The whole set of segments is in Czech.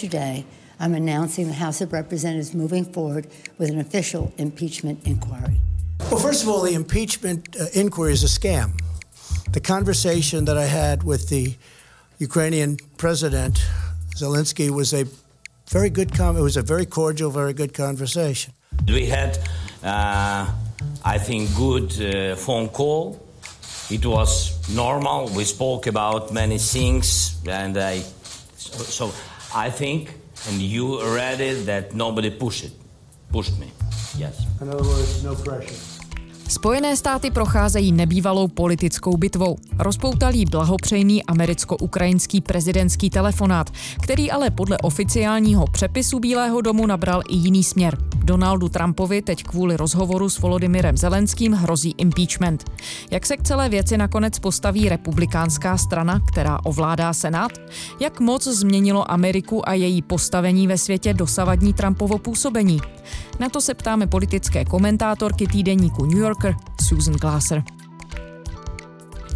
Today, I'm announcing the House of Representatives moving forward with an official impeachment inquiry. Well, first of all, the impeachment uh, inquiry is a scam. The conversation that I had with the Ukrainian president, Zelensky, was a very good com- it was a very cordial, very good conversation. We had, uh, I think, good uh, phone call. It was normal. We spoke about many things, and I, so, so I think, and you read it, that nobody pushed it, pushed me. Yes. In other words, no pressure. Spojené státy procházejí nebývalou politickou bitvou. Rozpoutal jí blahopřejný americko-ukrajinský prezidentský telefonát, který ale podle oficiálního přepisu Bílého domu nabral i jiný směr. Donaldu Trumpovi teď kvůli rozhovoru s Volodymyrem Zelenským hrozí impeachment. Jak se k celé věci nakonec postaví republikánská strana, která ovládá Senát? Jak moc změnilo Ameriku a její postavení ve světě dosavadní Trumpovo působení? Na to se ptáme politické komentátorky týdeníku New Yorker Susan Glasser.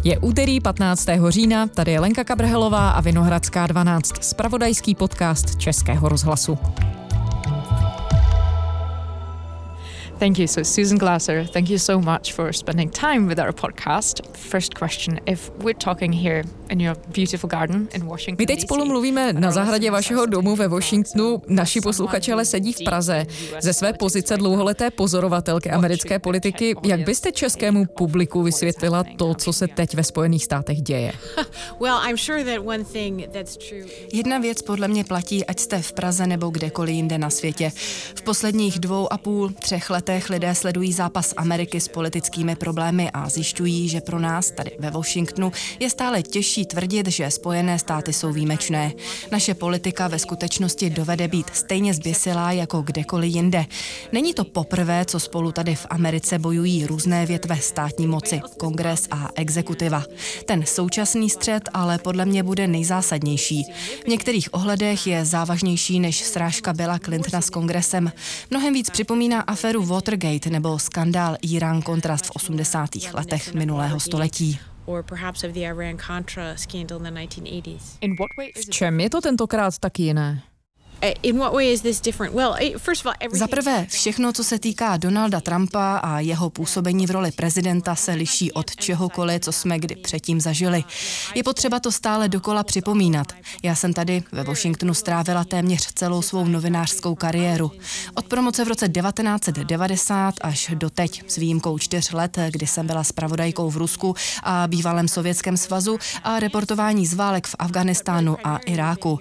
Je úterý 15. října, tady je Lenka Kabrhelová a Vinohradská 12, spravodajský podcast Českého rozhlasu. Thank you. So, Susan Glasser, thank you so much for spending time with our podcast. First question If we're talking here in your beautiful garden in Washington, My teď spolu mluvíme na zahradě vašeho domu ve Washingtonu. Naši posluchači ale sedí v Praze. Ze své pozice dlouholeté pozorovatelky americké politiky, jak byste českému publiku vysvětlila to, co se teď ve Spojených státech děje? Jedna věc podle mě platí, ať jste v Praze nebo kdekoliv jinde na světě. V posledních dvou a půl, třech letech letech lidé sledují zápas Ameriky s politickými problémy a zjišťují, že pro nás tady ve Washingtonu je stále těžší tvrdit, že Spojené státy jsou výjimečné. Naše politika ve skutečnosti dovede být stejně zběsilá jako kdekoliv jinde. Není to poprvé, co spolu tady v Americe bojují různé větve státní moci, kongres a exekutiva. Ten současný střed ale podle mě bude nejzásadnější. V některých ohledech je závažnější než srážka Billa Clintona s kongresem. Mnohem víc připomíná aferu Watergate nebo skandál Irán kontrast v 80. letech minulého století. V čem je to tentokrát tak jiné? Za prvé, všechno, co se týká Donalda Trumpa a jeho působení v roli prezidenta, se liší od čehokoliv, co jsme kdy předtím zažili. Je potřeba to stále dokola připomínat. Já jsem tady ve Washingtonu strávila téměř celou svou novinářskou kariéru. Od promoce v roce 1990 až do teď, s výjimkou čtyř let, kdy jsem byla spravodajkou v Rusku a bývalém Sovětském svazu a reportování z válek v Afganistánu a Iráku.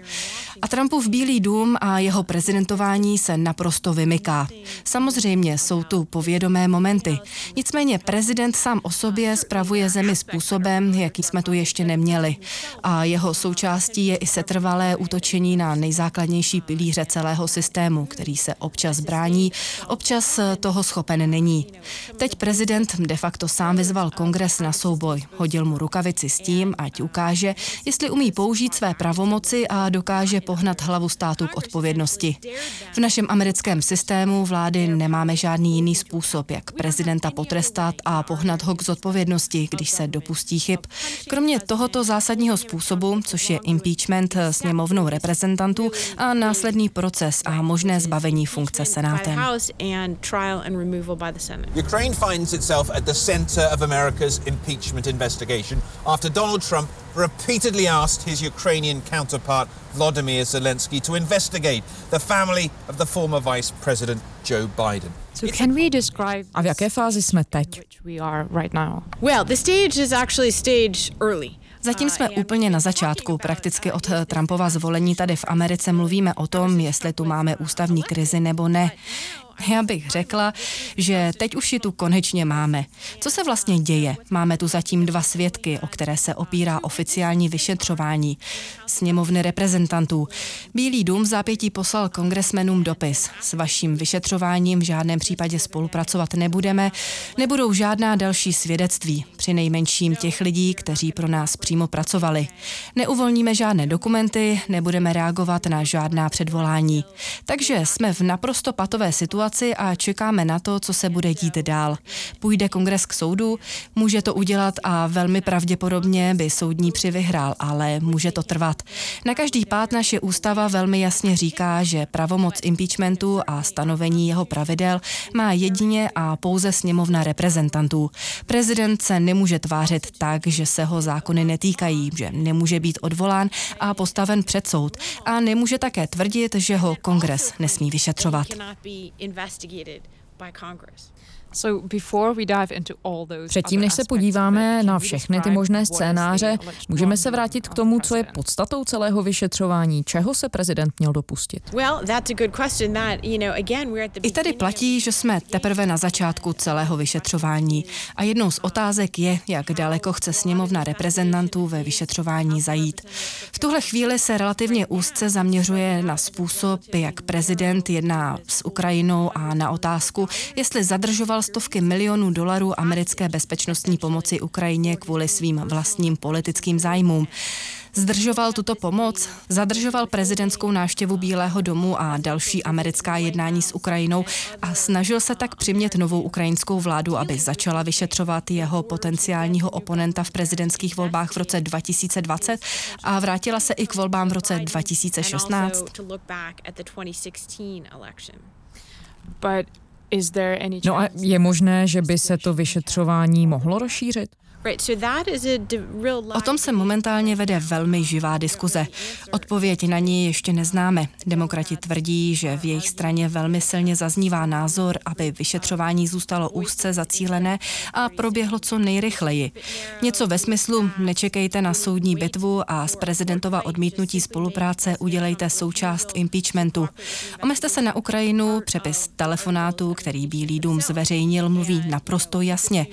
A Trumpův Bílý dům a jeho prezidentování se naprosto vymyká. Samozřejmě jsou tu povědomé momenty. Nicméně prezident sám o sobě spravuje zemi způsobem, jaký jsme tu ještě neměli. A jeho součástí je i setrvalé útočení na nejzákladnější pilíře celého systému, který se občas brání, občas toho schopen není. Teď prezident de facto sám vyzval kongres na souboj. Hodil mu rukavici s tím, ať ukáže, jestli umí použít své pravomoci a dokáže pohnat hlavu státu k odpovědnosti. V našem americkém systému vlády nemáme žádný jiný způsob, jak prezidenta potrestat a pohnat ho k zodpovědnosti, když se dopustí chyb. Kromě tohoto zásadního způsobu, což je impeachment sněmovnou reprezentantů a následný proces a možné zbavení funkce senátem. Ukraine finds itself at the center of America's impeachment investigation after Donald Trump repeatedly asked his Ukrainian counterpart Vladimir Zelensky to investigate the family of the former vice president Joe Biden. So can we describe A v jaké fázi jsme teď? Well, the stage is actually stage early. Zatím jsme úplně na začátku. Prakticky od Trumpova zvolení tady v Americe mluvíme o tom, jestli tu máme ústavní krizi nebo ne. Já bych řekla, že teď už ji tu konečně máme. Co se vlastně děje? Máme tu zatím dva svědky, o které se opírá oficiální vyšetřování. Sněmovny reprezentantů. Bílý dům zápětí poslal kongresmenům dopis. S vaším vyšetřováním v žádném případě spolupracovat nebudeme, nebudou žádná další svědectví. Při nejmenším těch lidí, kteří pro nás přímo pracovali. Neuvolníme žádné dokumenty, nebudeme reagovat na žádná předvolání. Takže jsme v naprosto patové situaci a čekáme na to, co se bude dít dál. Půjde kongres k soudu, může to udělat a velmi pravděpodobně by soudní při vyhrál, ale může to trvat. Na každý pát naše ústava velmi jasně říká, že pravomoc impeachmentu a stanovení jeho pravidel má jedině a pouze sněmovna reprezentantů. Prezident se nemůže tvářit tak, že se ho zákony netýkají, že nemůže být odvolán a postaven před soud a nemůže také tvrdit, že ho kongres nesmí vyšetřovat. Předtím, než se podíváme na všechny ty možné scénáře, můžeme se vrátit k tomu, co je podstatou celého vyšetřování. Čeho se prezident měl dopustit? I tady platí, že jsme teprve na začátku celého vyšetřování. A jednou z otázek je, jak daleko chce sněmovna reprezentantů ve vyšetřování zajít. V tuhle chvíli se relativně úzce zaměřuje na způsob, jak prezident jedná s Ukrajinou a na otázku, jestli zadržoval stovky milionů dolarů americké bezpečnostní pomoci Ukrajině kvůli svým vlastním politickým zájmům. Zdržoval tuto pomoc, zadržoval prezidentskou návštěvu Bílého domu a další americká jednání s Ukrajinou a snažil se tak přimět novou ukrajinskou vládu, aby začala vyšetřovat jeho potenciálního oponenta v prezidentských volbách v roce 2020 a vrátila se i k volbám v roce 2016. But No a je možné, že by se to vyšetřování mohlo rozšířit? O tom se momentálně vede velmi živá diskuze. Odpověď na ní ještě neznáme. Demokrati tvrdí, že v jejich straně velmi silně zaznívá názor, aby vyšetřování zůstalo úzce zacílené a proběhlo co nejrychleji. Něco ve smyslu nečekejte na soudní bitvu a z prezidentova odmítnutí spolupráce udělejte součást impeachmentu. Omezte se na Ukrajinu, přepis telefonátu, který Bílý dům zveřejnil, mluví naprosto jasně.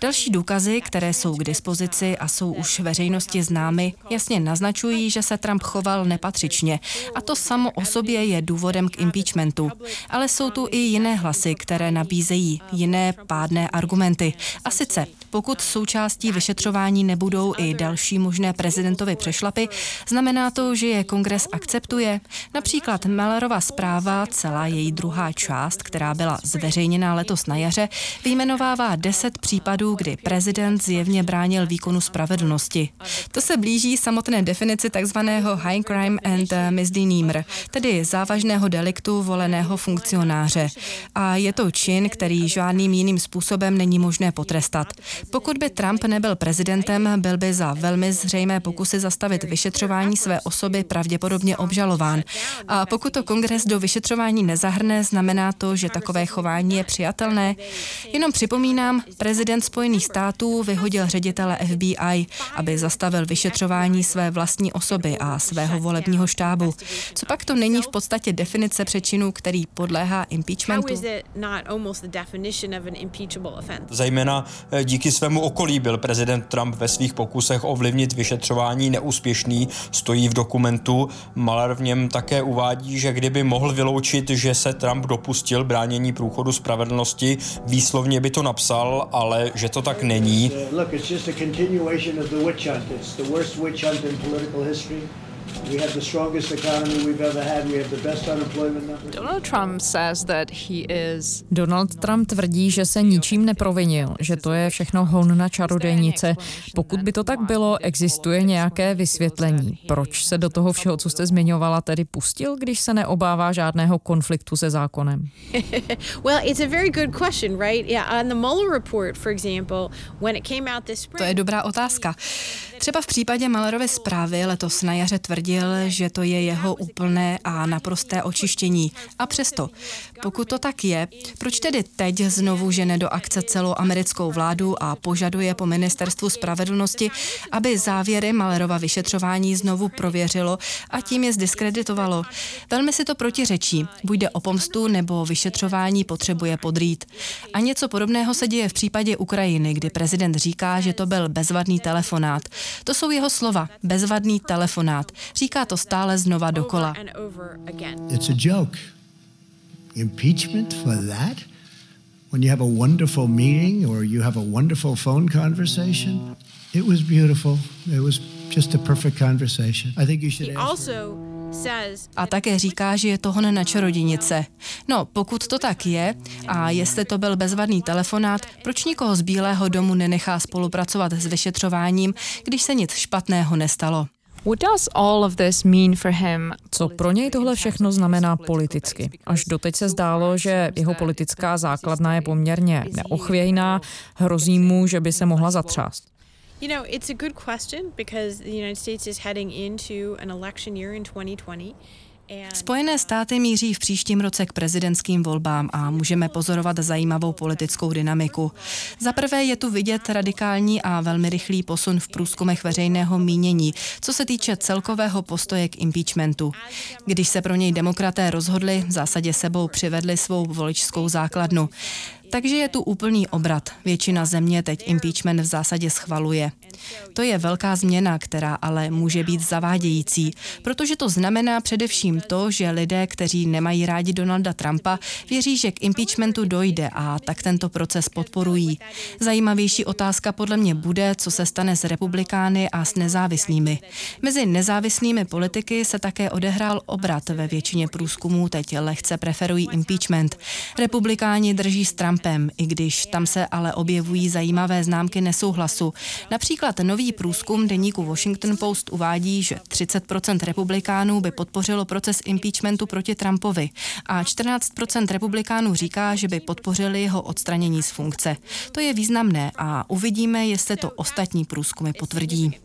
Další důkazy, které jsou k dispozici a jsou už veřejnosti známy, jasně naznačují, že se Trump choval nepatřičně. A to samo o sobě je důvodem k impeachmentu. Ale jsou tu i jiné hlasy, které nabízejí jiné pádné argumenty. A sice, pokud součástí vyšetřování nebudou i další možné prezidentovy přešlapy, znamená to, že je kongres akceptuje. Například Mellerova zpráva, celá její druhá část, která byla zveřejněná letos na jaře, vyjmenovává deset případů, kdy prezident zjevně bránil výkonu spravedlnosti. To se blíží samotné definici takzvaného high crime and misdemeanor, tedy závažného deliktu voleného funkcionáře. A je to čin, který žádným jiným způsobem není možné potrestat. Pokud by Trump nebyl prezidentem, byl by za velmi zřejmé pokusy zastavit vyšetřování své osoby pravděpodobně obžalován. A pokud to kongres do vyšetřování nezahrne, znamená to, že takové chování je přijatelné. Jenom připomínám, prezident Spojených států vyhodil ředitele FBI, aby zastavil vyšetřování své vlastní osoby a svého volebního štábu. Co pak to není v podstatě definice přečinu, který podléhá impeachmentu? Zajména eh, díky svému okolí byl prezident Trump ve svých pokusech ovlivnit vyšetřování neúspěšný, stojí v dokumentu. Maler v něm také uvádí, že kdyby mohl vyloučit, že se Trump dopustil bránění průchodu spravedlnosti, výslovně by to napsal, ale že to tak není look, it's just a continuation of the witch hunt. It's the worst witch hunt in political history. We have the strongest economy we've ever had. We have the best unemployment numbers. Donald Trump says that he is Donald Trump tvrdí, že se ničím neprovinil, že to je všechno hon na čarodejnice. Pokud by to tak bylo, existuje nějaké vysvětlení. Proč se do toho všeho, co jste zmiňovala, tedy pustil, když se neobává žádného konfliktu se zákonem? well, it's a very good question, right? Yeah, on the Mueller report, for example, when it came out this spring. To je dobrá otázka. Třeba v případě Malerovy zprávy letos na jaře tvrdil, že to je jeho úplné a naprosté očištění. A přesto, pokud to tak je, proč tedy teď znovu žene do akce celou americkou vládu a požaduje po ministerstvu spravedlnosti, aby závěry Malerova vyšetřování znovu prověřilo a tím je zdiskreditovalo? Velmi si to protiřečí. Buď jde o pomstu nebo vyšetřování potřebuje podrít. A něco podobného se děje v případě Ukrajiny, kdy prezident říká, že to byl bezvadný telefonát. To jsou jeho slova, bezvadný telefonát. Říká to stále znova dokola. It's a joke. Impeachment for that? when you have a wonderful meeting or you have a wonderful phone conversation. It was beautiful. It was just a perfect conversation. I think you should also a také říká, že je to hon na čarodějnice. No, pokud to tak je, a jestli to byl bezvadný telefonát, proč nikoho z Bílého domu nenechá spolupracovat s vyšetřováním, když se nic špatného nestalo? Co pro něj tohle všechno znamená politicky? Až doteď se zdálo, že jeho politická základna je poměrně neochvějná, hrozí mu, že by se mohla zatřást. You know, it's a good question because the United States is heading into an election year in 2020. Spojené státy míří v příštím roce k prezidentským volbám a můžeme pozorovat zajímavou politickou dynamiku. Za prvé je tu vidět radikální a velmi rychlý posun v průzkumech veřejného mínění, co se týče celkového postoje k impeachmentu. Když se pro něj demokraté rozhodli, v zásadě sebou přivedli svou voličskou základnu. Takže je tu úplný obrat. Většina země teď impeachment v zásadě schvaluje. To je velká změna, která ale může být zavádějící, protože to znamená především to, že lidé, kteří nemají rádi Donalda Trumpa, věří, že k impeachmentu dojde a tak tento proces podporují. Zajímavější otázka podle mě bude, co se stane s republikány a s nezávislými. Mezi nezávislými politiky se také odehrál obrat ve většině průzkumů, teď lehce preferují impeachment. Republikáni drží s Trumpem, i když tam se ale objevují zajímavé známky nesouhlasu. Například nový průzkum deníku Washington Post uvádí, že 30% republikánů by podpořilo proces impeachmentu proti Trumpovi a 14% republikánů říká, že by podpořili jeho odstranění z funkce. To je významné a uvidíme, jestli to ostatní průzkumy potvrdí.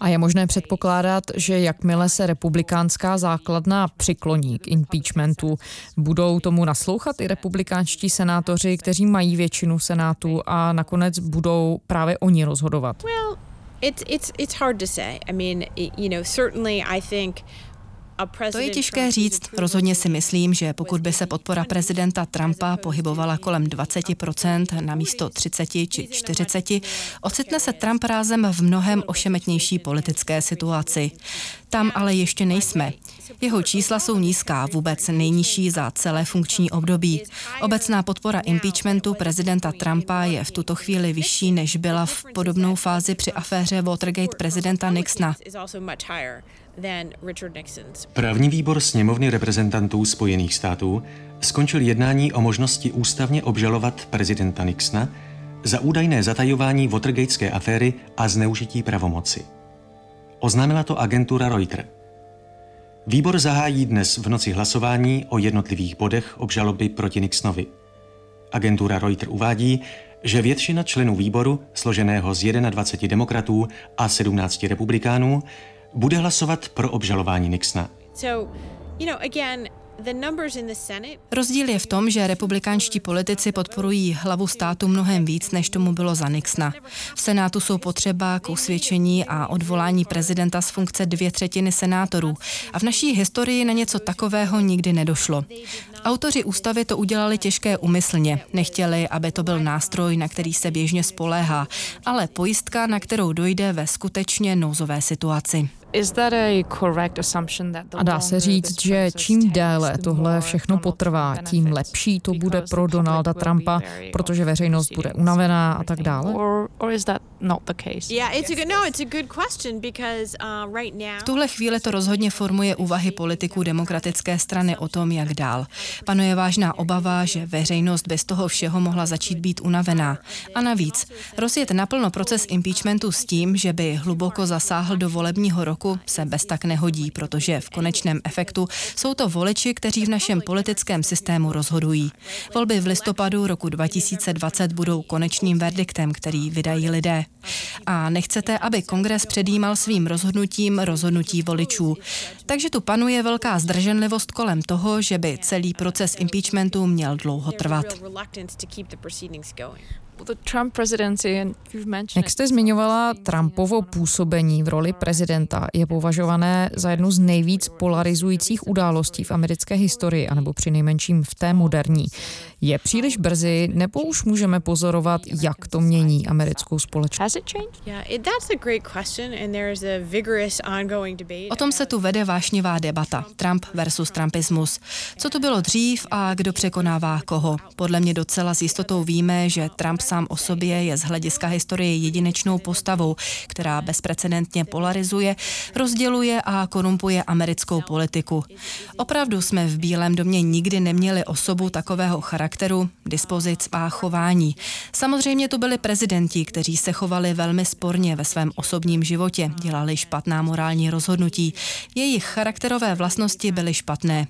A je možné předpokládat, že jakmile se republikánská základna přikloní k impeachmentu, budou tomu naslouchat i republikánští senátoři, kteří mají většinu senátu a nakonec budou právě oni rozhodovat. Well, it's, it's, it's hard to say. I mean, you know, certainly I think to je těžké říct. Rozhodně si myslím, že pokud by se podpora prezidenta Trumpa pohybovala kolem 20% na místo 30 či 40, ocitne se Trump rázem v mnohem ošemetnější politické situaci. Tam ale ještě nejsme. Jeho čísla jsou nízká, vůbec nejnižší za celé funkční období. Obecná podpora impeachmentu prezidenta Trumpa je v tuto chvíli vyšší, než byla v podobnou fázi při aféře Watergate prezidenta Nixona. Právní výbor sněmovny reprezentantů Spojených států skončil jednání o možnosti ústavně obžalovat prezidenta Nixona za údajné zatajování Watergateské aféry a zneužití pravomoci. Oznámila to agentura Reuters. Výbor zahájí dnes v noci hlasování o jednotlivých bodech obžaloby proti Nixonovi. Agentura Reuters uvádí, že většina členů výboru, složeného z 21 demokratů a 17 republikánů, bude hlasovat pro obžalování Nixona. So, you know, again, Rozdíl je v tom, že republikánští politici podporují hlavu státu mnohem víc, než tomu bylo za Nixona. V Senátu jsou potřeba k usvědčení a odvolání prezidenta z funkce dvě třetiny senátorů. A v naší historii na něco takového nikdy nedošlo. Autoři ústavy to udělali těžké umyslně. Nechtěli, aby to byl nástroj, na který se běžně spoléhá, ale pojistka, na kterou dojde ve skutečně nouzové situaci. A dá se říct, že čím déle tohle všechno potrvá, tím lepší to bude pro Donalda Trumpa, protože veřejnost bude unavená a tak dále? No, v tuhle chvíli to rozhodně formuje úvahy politiků demokratické strany o tom, jak dál. Panuje vážná obava, že veřejnost bez toho všeho mohla začít být unavená. A navíc, rozjet naplno proces impeachmentu s tím, že by hluboko zasáhl do volebního roku, roku se bez tak nehodí, protože v konečném efektu jsou to voliči, kteří v našem politickém systému rozhodují. Volby v listopadu roku 2020 budou konečným verdiktem, který vydají lidé. A nechcete, aby kongres předjímal svým rozhodnutím rozhodnutí voličů. Takže tu panuje velká zdrženlivost kolem toho, že by celý proces impeachmentu měl dlouho trvat. Jak jste zmiňovala, Trumpovo působení v roli prezidenta je považované za jednu z nejvíc polarizujících událostí v americké historii, anebo při nejmenším v té moderní. Je příliš brzy, nebo už můžeme pozorovat, jak to mění americkou společnost? O tom se tu vede vášnivá debata. Trump versus Trumpismus. Co to bylo dřív a kdo překonává koho? Podle mě docela s jistotou víme, že Trump sám o sobě je z hlediska historie jedinečnou postavou, která bezprecedentně polarizuje, rozděluje a korumpuje americkou politiku. Opravdu jsme v Bílém domě nikdy neměli osobu takového charakteru, dispozic a chování. Samozřejmě to byli prezidenti, kteří se chovali velmi sporně ve svém osobním životě, dělali špatná morální rozhodnutí. Jejich charakterové vlastnosti byly špatné.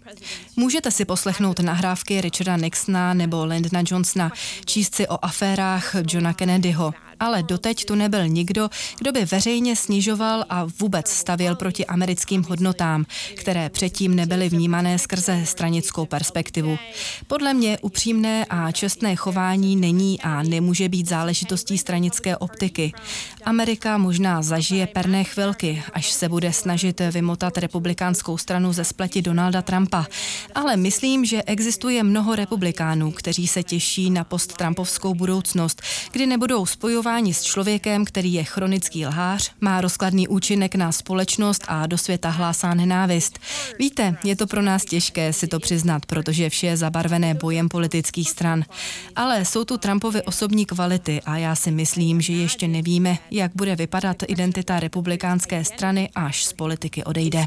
Můžete si poslechnout nahrávky Richarda Nixona nebo Lyndona Johnsona, číst si o aférách Johna Kennedyho ale doteď tu nebyl nikdo, kdo by veřejně snižoval a vůbec stavěl proti americkým hodnotám, které předtím nebyly vnímané skrze stranickou perspektivu. Podle mě upřímné a čestné chování není a nemůže být záležitostí stranické optiky. Amerika možná zažije perné chvilky, až se bude snažit vymotat republikánskou stranu ze spleti Donalda Trumpa. Ale myslím, že existuje mnoho republikánů, kteří se těší na post-Trumpovskou budoucnost, kdy nebudou spojovat obchodování s člověkem, který je chronický lhář, má rozkladný účinek na společnost a do světa hlásá nenávist. Víte, je to pro nás těžké si to přiznat, protože vše je zabarvené bojem politických stran. Ale jsou tu Trumpovy osobní kvality a já si myslím, že ještě nevíme, jak bude vypadat identita republikánské strany, až z politiky odejde.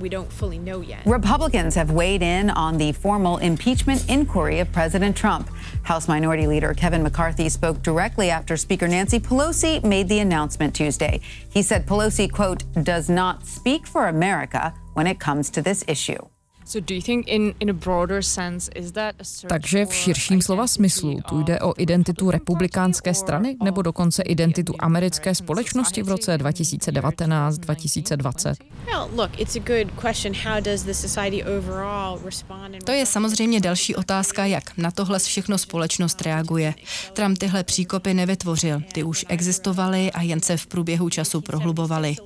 We don't fully know yet. Republicans have weighed in on the formal impeachment inquiry of President Trump. House Minority Leader Kevin McCarthy spoke directly after Speaker Nancy Pelosi made the announcement Tuesday. He said Pelosi, quote, does not speak for America when it comes to this issue. Takže v širším slova smyslu tu jde o identitu republikánské strany nebo dokonce identitu americké společnosti v roce 2019-2020? To je samozřejmě další otázka, jak na tohle všechno společnost reaguje. Trump tyhle příkopy nevytvořil, ty už existovaly a jen se v průběhu času prohlubovaly.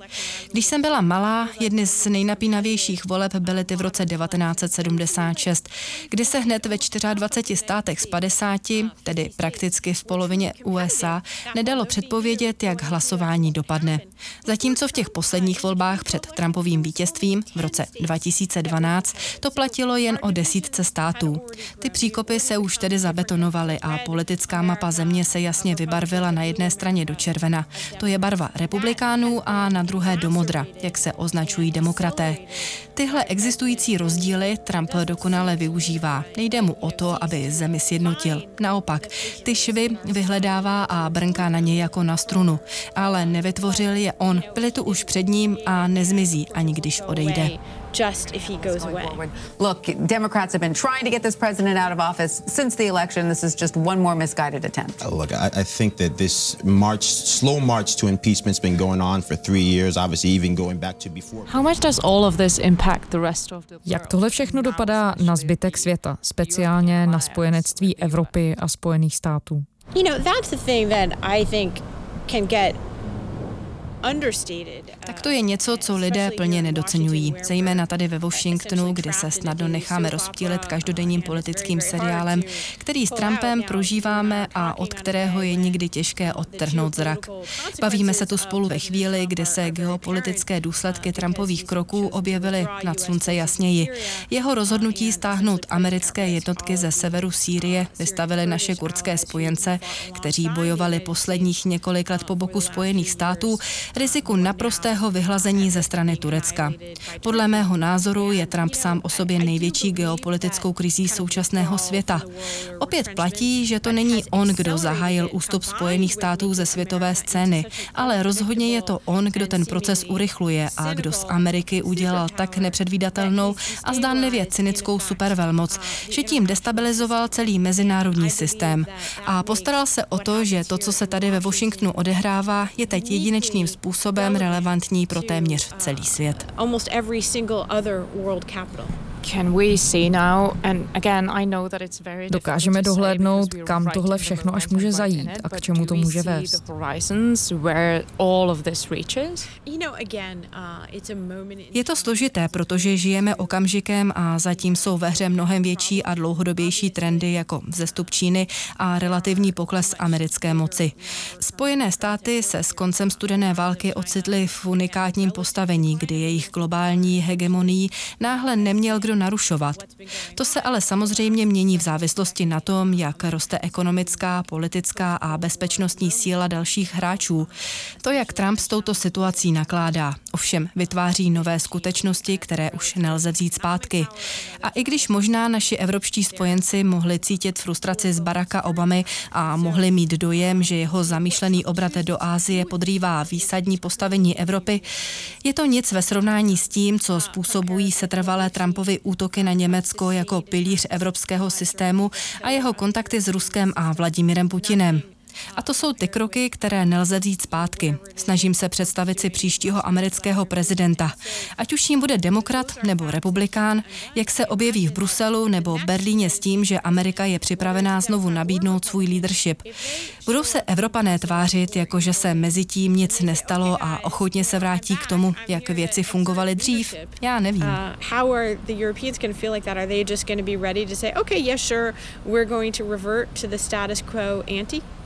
Když jsem byla malá, jedny z nejnapínavějších voleb byly ty v roce 19 1976, kdy se hned ve 24 státech z 50, tedy prakticky v polovině USA, nedalo předpovědět, jak hlasování dopadne. Zatímco v těch posledních volbách před Trumpovým vítězstvím v roce 2012 to platilo jen o desítce států. Ty příkopy se už tedy zabetonovaly a politická mapa země se jasně vybarvila na jedné straně do červena. To je barva republikánů a na druhé do modra, jak se označují demokraté. Tyhle existující rozdíly Trump dokonale využívá. Nejde mu o to, aby zemi sjednotil. Naopak, ty švy vyhledává a brnká na ně jako na strunu. Ale nevytvořil je on. Byli tu už před ním a nezmizí, ani když odejde just if he goes away. Look, Democrats have been trying to get this president out of office since the election. This is just one more misguided attempt. Uh, look, I, I think that this march, slow march to impeachment's been going on for three years, obviously even going back to before. How much does all of this impact the rest of the world? Jak tohle všechno dopadá na zbytek světa, speciálně na spojenectví Evropy a Spojených států? You know, that's the thing that I think can get tak to je něco, co lidé plně nedocenují. Zejména tady ve Washingtonu, kde se snadno necháme rozptýlit každodenním politickým seriálem, který s Trumpem prožíváme a od kterého je nikdy těžké odtrhnout zrak. Bavíme se tu spolu ve chvíli, kdy se geopolitické důsledky Trumpových kroků objevily nad slunce jasněji. Jeho rozhodnutí stáhnout americké jednotky ze severu Sýrie vystavili naše kurdské spojence, kteří bojovali posledních několik let po boku Spojených států, riziku naprostého vyhlazení ze strany Turecka. Podle mého názoru je Trump sám o sobě největší geopolitickou krizí současného světa. Opět platí, že to není on, kdo zahájil ústup Spojených států ze světové scény, ale rozhodně je to on, kdo ten proces urychluje a kdo z Ameriky udělal tak nepředvídatelnou a zdánlivě cynickou supervelmoc, že tím destabilizoval celý mezinárodní systém. A postaral se o to, že to, co se tady ve Washingtonu odehrává, je teď jedinečným způsobem relevantní pro téměř celý svět. Dokážeme dohlédnout, kam tohle všechno až může zajít a k čemu to může vést. Je to složité, protože žijeme okamžikem a zatím jsou ve hře mnohem větší a dlouhodobější trendy jako vzestup Číny a relativní pokles americké moci. Spojené státy se s koncem studené války ocitly v unikátním postavení, kdy jejich globální hegemonii náhle neměl kdo narušovat. To se ale samozřejmě mění v závislosti na tom, jak roste ekonomická, politická a bezpečnostní síla dalších hráčů. To, jak Trump s touto situací nakládá, ovšem vytváří nové skutečnosti, které už nelze vzít zpátky. A i když možná naši evropští spojenci mohli cítit frustraci z Baracka Obamy a mohli mít dojem, že jeho zamýšlený obrat do Ázie podrývá výsadní postavení Evropy, je to nic ve srovnání s tím, co způsobují setrvalé Trumpovy útoky na Německo jako pilíř evropského systému a jeho kontakty s Ruskem a Vladimirem Putinem. A to jsou ty kroky, které nelze vzít zpátky. Snažím se představit si příštího amerického prezidenta. Ať už jim bude demokrat nebo republikán, jak se objeví v Bruselu nebo Berlíně s tím, že Amerika je připravená znovu nabídnout svůj leadership. Budou se Evropané tvářit, jako že se mezi tím nic nestalo a ochotně se vrátí k tomu, jak věci fungovaly dřív? Já nevím. okay, yeah, sure, we're going to revert to the status quo ante?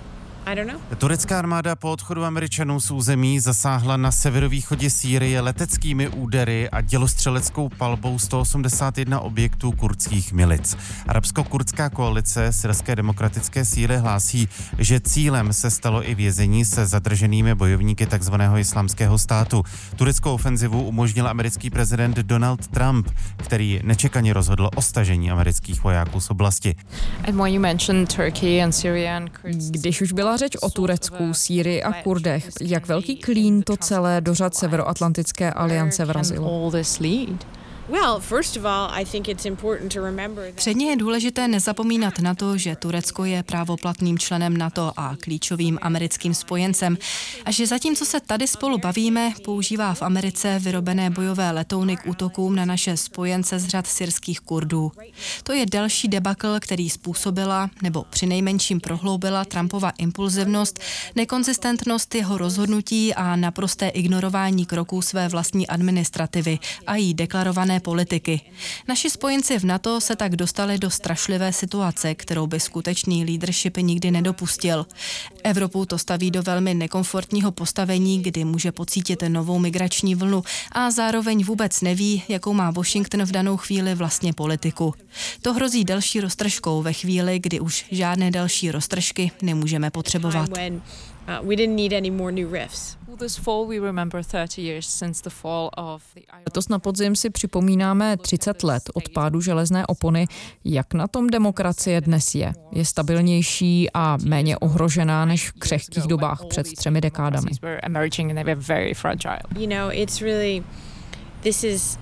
Turecká armáda po odchodu Američanů z území zasáhla na severovýchodě Sýrie leteckými údery a dělostřeleckou palbou 181 objektů kurdských milic. Arabsko-kurdská koalice Syrské demokratické síly hlásí, že cílem se stalo i vězení se zadrženými bojovníky tzv. islamského státu. Tureckou ofenzivu umožnil americký prezident Donald Trump, který nečekaně rozhodl o stažení amerických vojáků z oblasti. Když už byla byla řeč o Turecku, Sýrii a Kurdech. Jak velký klín to celé do řad Severoatlantické aliance vrazilo? Předně je důležité nezapomínat na to, že Turecko je právoplatným členem NATO a klíčovým americkým spojencem a že zatímco se tady spolu bavíme, používá v Americe vyrobené bojové letouny k útokům na naše spojence z řad syrských Kurdů. To je další debakl, který způsobila nebo přinejmenším prohloubila Trumpova impulzivnost, nekonzistentnost jeho rozhodnutí a naprosté ignorování kroků své vlastní administrativy a jí deklarované politiky. Naši spojenci v NATO se tak dostali do strašlivé situace, kterou by skutečný leadership nikdy nedopustil. Evropu to staví do velmi nekomfortního postavení, kdy může pocítit novou migrační vlnu a zároveň vůbec neví, jakou má Washington v danou chvíli vlastně politiku. To hrozí další roztržkou ve chvíli, kdy už žádné další roztržky nemůžeme potřebovat. Uh, we didn't need any more new riffs. Letos na podzim si připomínáme 30 let od pádu železné opony. Jak na tom demokracie dnes je? Je stabilnější a méně ohrožená než v křehkých dobách před třemi dekádami. You know, it's really, this is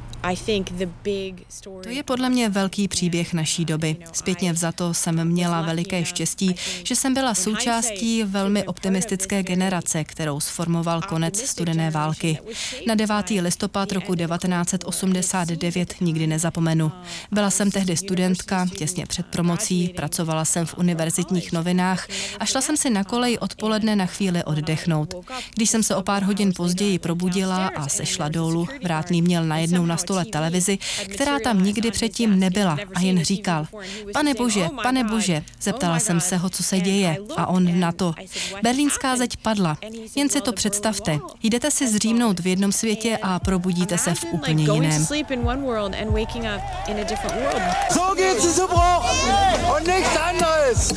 to je podle mě velký příběh naší doby. Zpětně vzato jsem měla veliké štěstí, že jsem byla součástí velmi optimistické generace, kterou sformoval konec studené války. Na 9. listopad roku 1989 nikdy nezapomenu. Byla jsem tehdy studentka, těsně před promocí, pracovala jsem v univerzitních novinách a šla jsem si na kolej odpoledne na chvíli oddechnout. Když jsem se o pár hodin později probudila a sešla dolů, vrátný měl najednou na stole televizi, která tam nikdy předtím nebyla a jen říkal, pane bože, pane bože, zeptala jsem se ho, co se děje a on na to. Berlínská zeď padla, jen si to představte. Jdete si zřímnout v jednom světě a probudíte se v úplně jiném. So geht's Bruch und nichts anderes.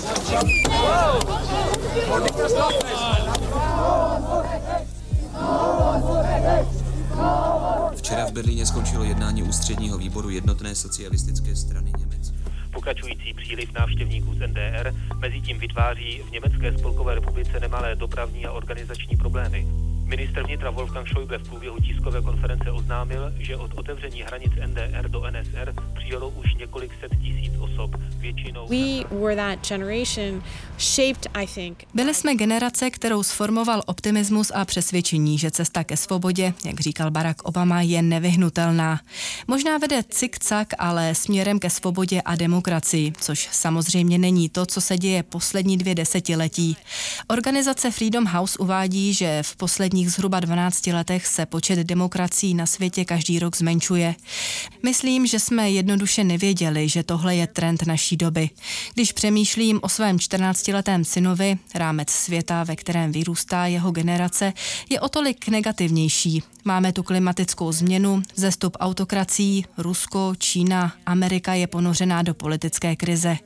Včera v Berlíně skončilo jednání ústředního výboru jednotné socialistické strany Německa. Pokračující příliv návštěvníků z NDR mezi tím vytváří v Německé spolkové republice nemalé dopravní a organizační problémy. Minister vnitra Wolfgang Schäuble v průběhu tiskové konference oznámil, že od otevření hranic NDR do NSR přijelo už několik set tisíc osob, většinou... We were that generation shaped, I think. Byli jsme generace, kterou sformoval optimismus a přesvědčení, že cesta ke svobodě, jak říkal Barack Obama, je nevyhnutelná. Možná vede cik-cak, ale směrem ke svobodě a demokracii, což samozřejmě není to, co se děje poslední dvě desetiletí. Organizace Freedom House uvádí, že v posledních zhruba 12 letech se počet demokracií na světě každý rok zmenšuje. Myslím, že jsme jednoduše nevěděli, že tohle je trend naší doby. Když přemýšlím o svém 14-letém synovi, rámec světa, ve kterém vyrůstá jeho generace, je o tolik negativnější. Máme tu klimatickou změnu, zestup autokracií, Rusko, Čína, Amerika je ponořená do politické krize.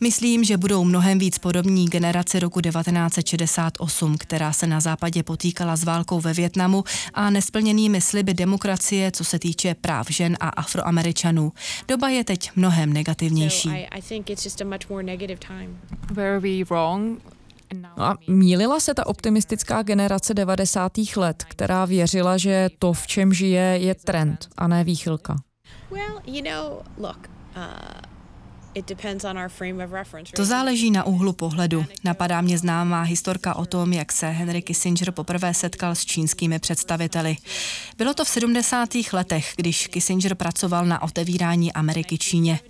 Myslím, že budou mnohem víc podobní generaci roku 1968, která se na západě potýkala s válkou ve Větnamu a nesplněnými sliby demokracie, co se týče práv žen a afroameričanů. Doba je teď mnohem negativnější. No a mílila se ta optimistická generace 90. let, která věřila, že to, v čem žije, je trend a ne výchylka. Well, you know, look, uh... To záleží na úhlu pohledu. Napadá mě známá historka o tom, jak se Henry Kissinger poprvé setkal s čínskými představiteli. Bylo to v 70. letech, když Kissinger pracoval na otevírání Ameriky Číně.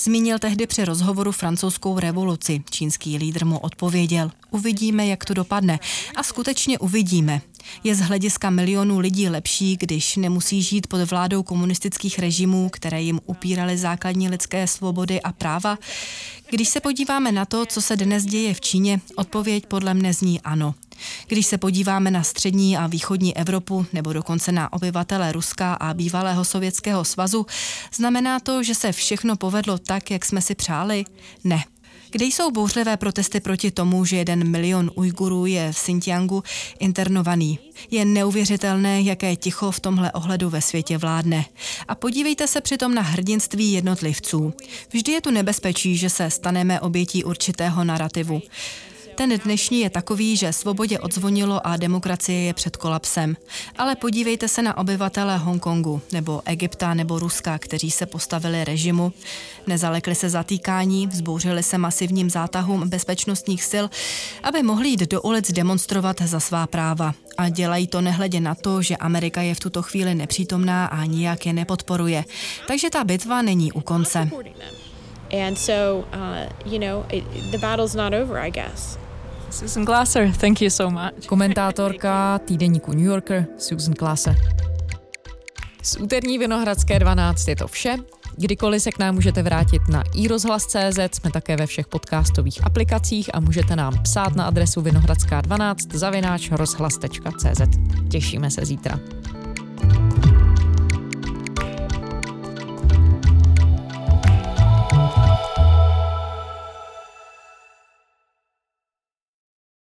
Zmínil tehdy při rozhovoru francouzskou revoluci. Čínský lídr mu odpověděl, uvidíme, jak to dopadne. A skutečně uvidíme. Je z hlediska milionů lidí lepší, když nemusí žít pod vládou komunistických režimů, které jim upíraly základní lidské svobody a práva? Když se podíváme na to, co se dnes děje v Číně, odpověď podle mne zní ano. Když se podíváme na střední a východní Evropu nebo dokonce na obyvatele Ruska a bývalého Sovětského svazu, znamená to, že se všechno povedlo tak, jak jsme si přáli? Ne. Kde jsou bouřlivé protesty proti tomu, že jeden milion Ujgurů je v Xinjiangu internovaný? Je neuvěřitelné, jaké ticho v tomhle ohledu ve světě vládne. A podívejte se přitom na hrdinství jednotlivců. Vždy je tu nebezpečí, že se staneme obětí určitého narrativu. Ten dnešní je takový, že svobodě odzvonilo a demokracie je před kolapsem. Ale podívejte se na obyvatele Hongkongu, nebo Egypta, nebo Ruska, kteří se postavili režimu. Nezalekli se zatýkání, vzbouřili se masivním zátahům bezpečnostních sil, aby mohli jít do ulic demonstrovat za svá práva. A dělají to nehledě na to, že Amerika je v tuto chvíli nepřítomná a nijak je nepodporuje. Takže ta bitva není u konce. And so, uh, you know, it, the battle's not over, I guess. Susan Glasser, thank you so much. Komentátorka týdeníku New Yorker Susan Glasser. Z úterní Vinohradské 12 je to vše. Kdykoliv se k nám můžete vrátit na iRozhlas.cz, jsme také ve všech podcastových aplikacích a můžete nám psát na adresu vinohradská12 zavináč rozhlas.cz. Těšíme se zítra.